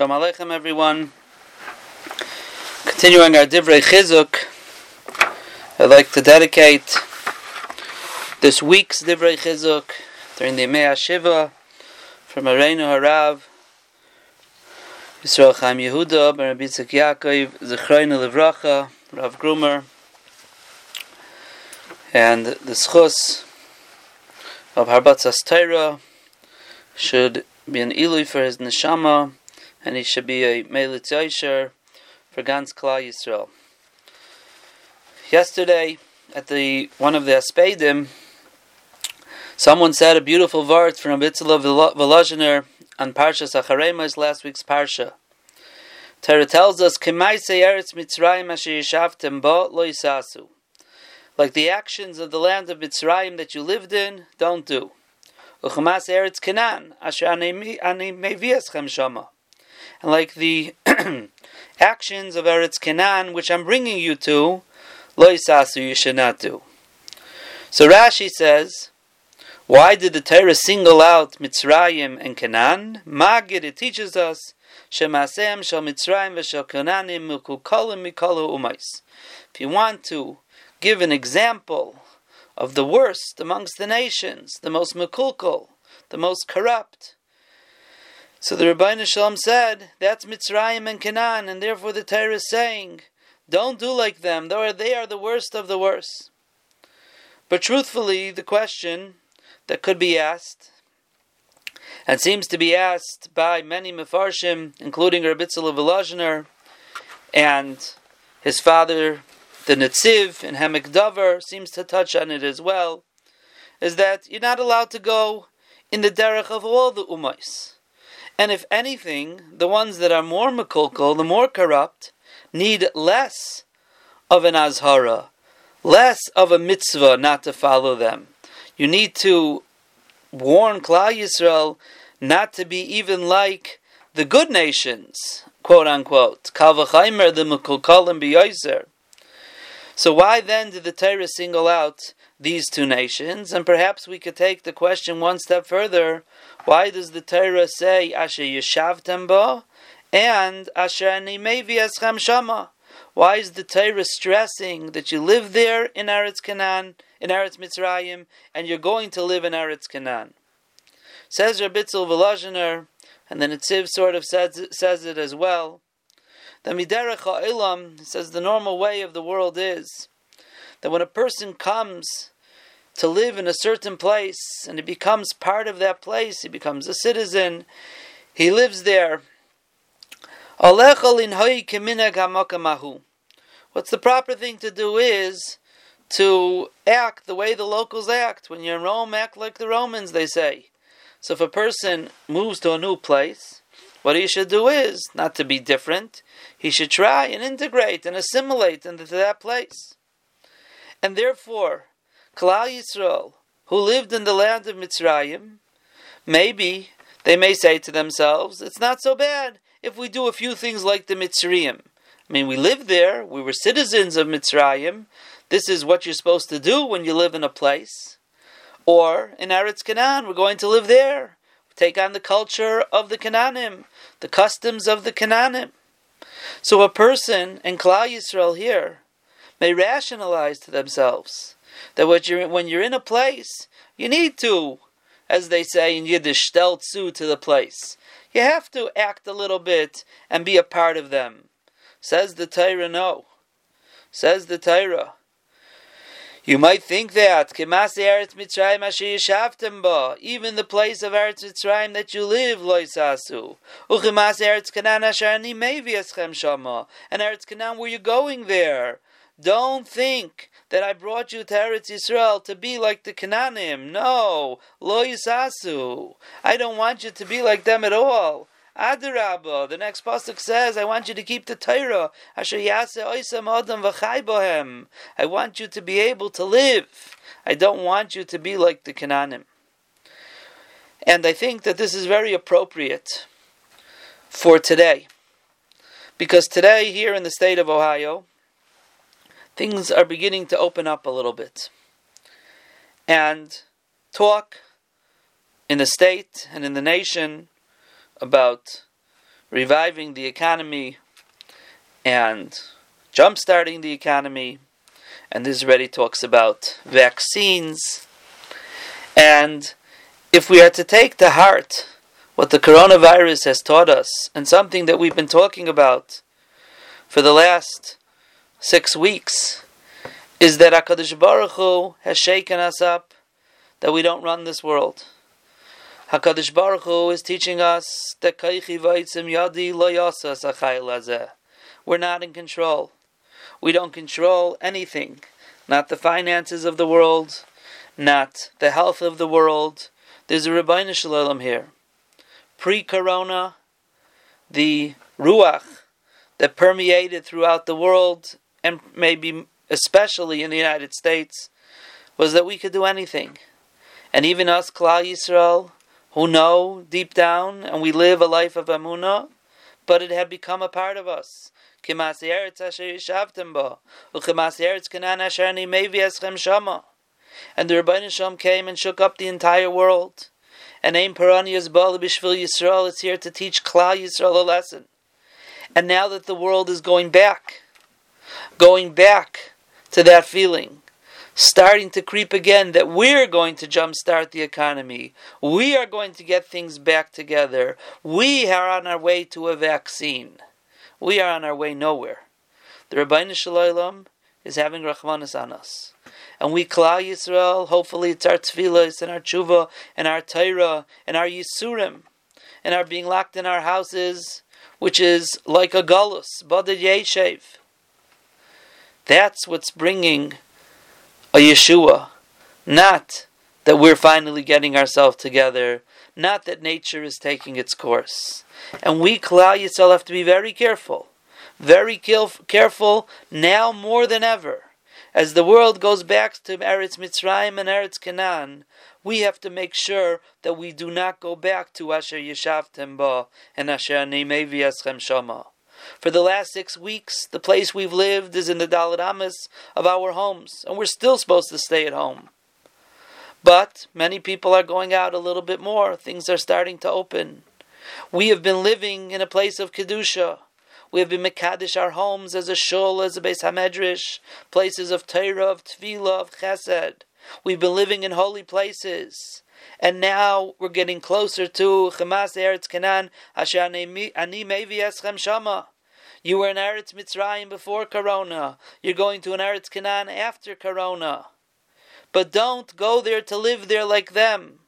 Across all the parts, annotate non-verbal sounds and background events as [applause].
Shalom Aleichem, everyone. Continuing our Divrei Chizuk, I'd like to dedicate this week's Divrei Chizuk during the Yemei Shiva from Areinu Harav, Yisrael Chaim Yehuda, Ben Rabbi Yitzchak Yaakov, Zechreinu Rav Grumer, and the Schus of Harbatzas Torah should be an Ilui for his Neshama, and he should be a Melitz Yosher for Gans Klal Yisrael. Yesterday, at the one of the Hespedim, someone said a beautiful verse from Bitzela Volozhiner on Parshas Acharema, last week's Parsha. Torah tells us. Like the actions of the land of Mitzrayim that you lived in, don't do. Asher like the [clears throat] actions of Eretz Canaan, which I'm bringing you to, lo yisasu, you should not do. So Rashi says, why did the Torah single out Mitzrayim and Canaan? Magid, it teaches us, Shemasem shal Mitzrayim v'shal Canaanim mukukolim mikolu umais. If you want to give an example of the worst amongst the nations, the most mukulkal, the most corrupt, so the Ribbono Shel Olam said, that's Mitzrayim and Canaan, and therefore the Torah is saying, don't do like them, though they are the worst of the worst. But truthfully, the question that could be asked, and seems to be asked by many Mefarshim, including Rabitzal of and his father, the Netziv, and Hemek Dover, seems to touch on it as well, is that you're not allowed to go in the derech of all the Umais. And if anything, the ones that are more makulkal, the more corrupt, need less of an azhara, less of a mitzvah not to follow them. You need to warn Klal Yisrael not to be even like the good nations, quote unquote. Kalvachaimer the makulkalim biyoizer. So why then did the Torah single out these two nations? And perhaps we could take the question one step further. Why does the Torah say Asher Yeshavtem Bo and Asher Animevi Eschem Shama? Why is the Torah stressing that you live there in Eretz Canaan, in Eretz Mitzrayim, and you're going to live in Eretz Canaan? Says Rabitzel Volozhiner, and then Netziv sort of says, says it as well. The Miderech Ha'ilam says the normal way of the world is that when a person comes to live in a certain place and he becomes part of that place, he becomes a citizen, he lives there. What's the proper thing to do is to act the way the locals act. When you're in Rome, act like the Romans, they say. So if a person moves to a new place, what he should do is not to be different. He should try and integrate and assimilate into that place. And therefore, Klal Yisrael, who lived in the land of Mitzrayim, maybe they may say to themselves, it's not so bad if we do a few things like the Mitzrayim. I mean, we lived there, we were citizens of Mitzrayim. This is what you're supposed to do when you live in a place. Or in Eretz Canaan, we're going to live there. Take on the culture of the Canaanim, the customs of the Canaanim. So a person in Klal Yisrael here may rationalize to themselves that you're, when you're in a place, you need to, as they say in Yiddish, stell zu to the place. You have to act a little bit and be a part of them. Says the Torah, no. Says the Torah. You might think that even the place of Eretz Mitzrayim that you live, lo yisasu. Eretz Canaan And Eretz Canaan, where you going there? Don't think that I brought you to Eretz Yisrael to be like the Canaanim. No, lo. I don't want you to be like them at all. Adarabba, the next pasuk says, I want you to keep the Torah. Asher oisam adam v'chai bohem. I want you to be able to live. I don't want you to be like the Canaanim. And I think that this is very appropriate for today. Because today, here in the state of Ohio, things are beginning to open up a little bit. And talk in the state and in the nation about reviving the economy and jump-starting the economy. And this already talks about vaccines. And if we are to take to heart what the coronavirus has taught us, and something that we've been talking about for the last six weeks, is that HaKadosh Baruch Hu has shaken us up, that we don't run this world. HaKadosh Baruch Hu is teaching us that yadi lo We're not in control. We don't control anything. Not the finances of the world, not the health of the world. There's a Ribbono Shel Olam here. Pre-corona, the Ruach that permeated throughout the world, and maybe especially in the United States, was that we could do anything. And even us, Klal Yisrael, who know deep down and we live a life of Amunah, but it had become a part of us. And the Ribbono Shel Olam came and shook up the entire world. And Aim Paranias Bala Bishvil Yisrael is here to teach Klal Yisrael a lesson. And now that the world is going back, going back to that feeling, starting to creep again that we're going to jumpstart the economy. We are going to get things back together. We are on our way to a vaccine. We are on our way nowhere. The Ribbono Shel Olam is having Rahmanas on us. And we, Klal Yisrael, hopefully it's our tefillas and our tshuva and our Torah and our Yisurim and our being locked in our houses, which is like a galus, Badad Yeshev. That's what's bringing a Yeshua. Not that we're finally getting ourselves together, not that nature is taking its course. And we, Klal Yisrael, have to be very careful, very careful now more than ever. As the world goes back to Eretz Mitzrayim and Eretz Canaan, we have to make sure that we do not go back to Asher Yeshavtem Ba and Asher Neimevi Eschem Shama. For the last six weeks, the place we've lived is in the Dalit of our homes, and we're still supposed to stay at home. But many people are going out a little bit more. Things are starting to open. We have been living in a place of Kedusha. We have been Mekadesh our homes as a shul, as a Beis Hamedrish, places of Torah, of Tefillah, of Chesed. We've been living in holy places. And now we're getting closer to Chemas Eretz Canaan, Asher Ani Mevi Eschem Shama. You were in Eretz Mitzrayim before Corona. You're going to an Eretz Canaan after Corona. But don't go there to live there like them.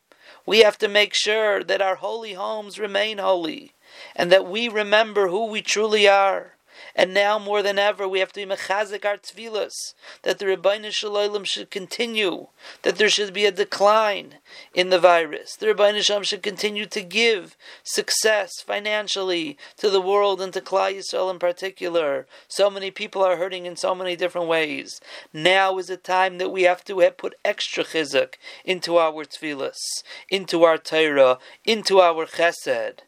We have to make sure that our holy homes remain holy and that we remember who we truly are. And now more than ever, we have to be mechazik our tefillas, that the Ribbono Shel Olam should continue, that there should be a decline in the virus. The Ribbono Shel Olam should continue to give success financially to the world and to Klal Yisrael in particular. So many people are hurting in so many different ways. Now is a time that we have to have put extra chizuk into our tefillas, into our Torah, into our chesed,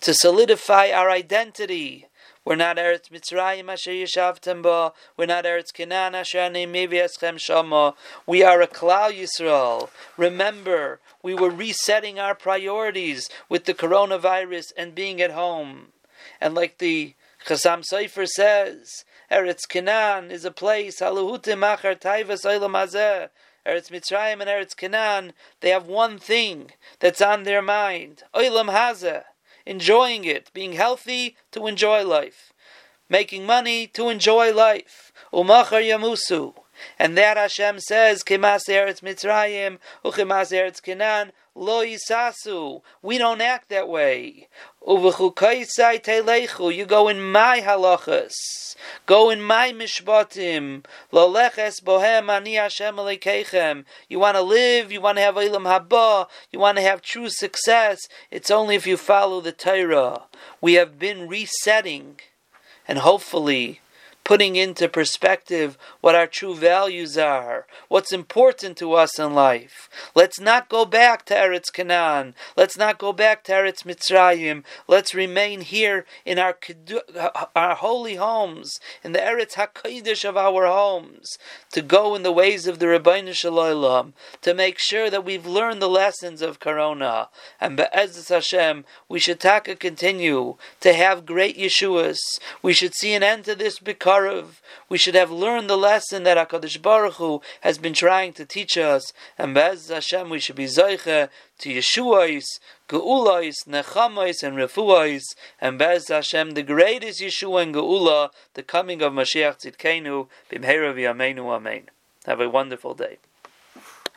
to solidify our identity we're not Eretz Mitzrayim asher yeshavtem ba. We're not Eretz Canaan asher mevi eschem shama. We are a Klal Yisrael. Remember, we were resetting our priorities with the coronavirus and being at home. And like the Chasam Sofer says, Eretz Canaan is a place, haluhutim machar taivas oilam hazeh. Eretz Mitzrayim and Eretz Canaan, they have one thing that's on their mind. Oilam hazeh enjoying it, being healthy to enjoy life, making money to enjoy life. Umachar yamusu. And that Hashem says, Kemas Eretz Mitzrayim, Uchemas Eretz Canaan, Lo Yisasu. We don't act that way. You go in my halachas. Go in my mishpatim. Loleches bohem ani Hashem alekeichem. You want to live, you want to have ilam haba, you want to have true success. It's only if you follow the Torah. We have been resetting, and hopefully putting into perspective what our true values are, what's important to us in life. Let's not go back to Eretz Canaan. Let's not go back to Eretz Mitzrayim. Let's remain here in our, our holy homes, in the Eretz HaKadosh of our homes, to go in the ways of the Ribbono Shel Olam, to make sure that we've learned the lessons of Corona. And Be'ezus Hashem, we should taka continue to have great Yeshuas. We should see an end to this Bikarav. We should have learned the lesson that HaKadosh Baruch Hu has been trying to teach us. And Be'ezus Hashem, we should be Zoiche to Yeshuais, Geulais, Nechamais, and Refuais, and Bez Hashem, the greatest Yeshua and Geula, the coming of Mashiach Tzidkenu, Bimhera V'Yameinu Amen. Have a wonderful day.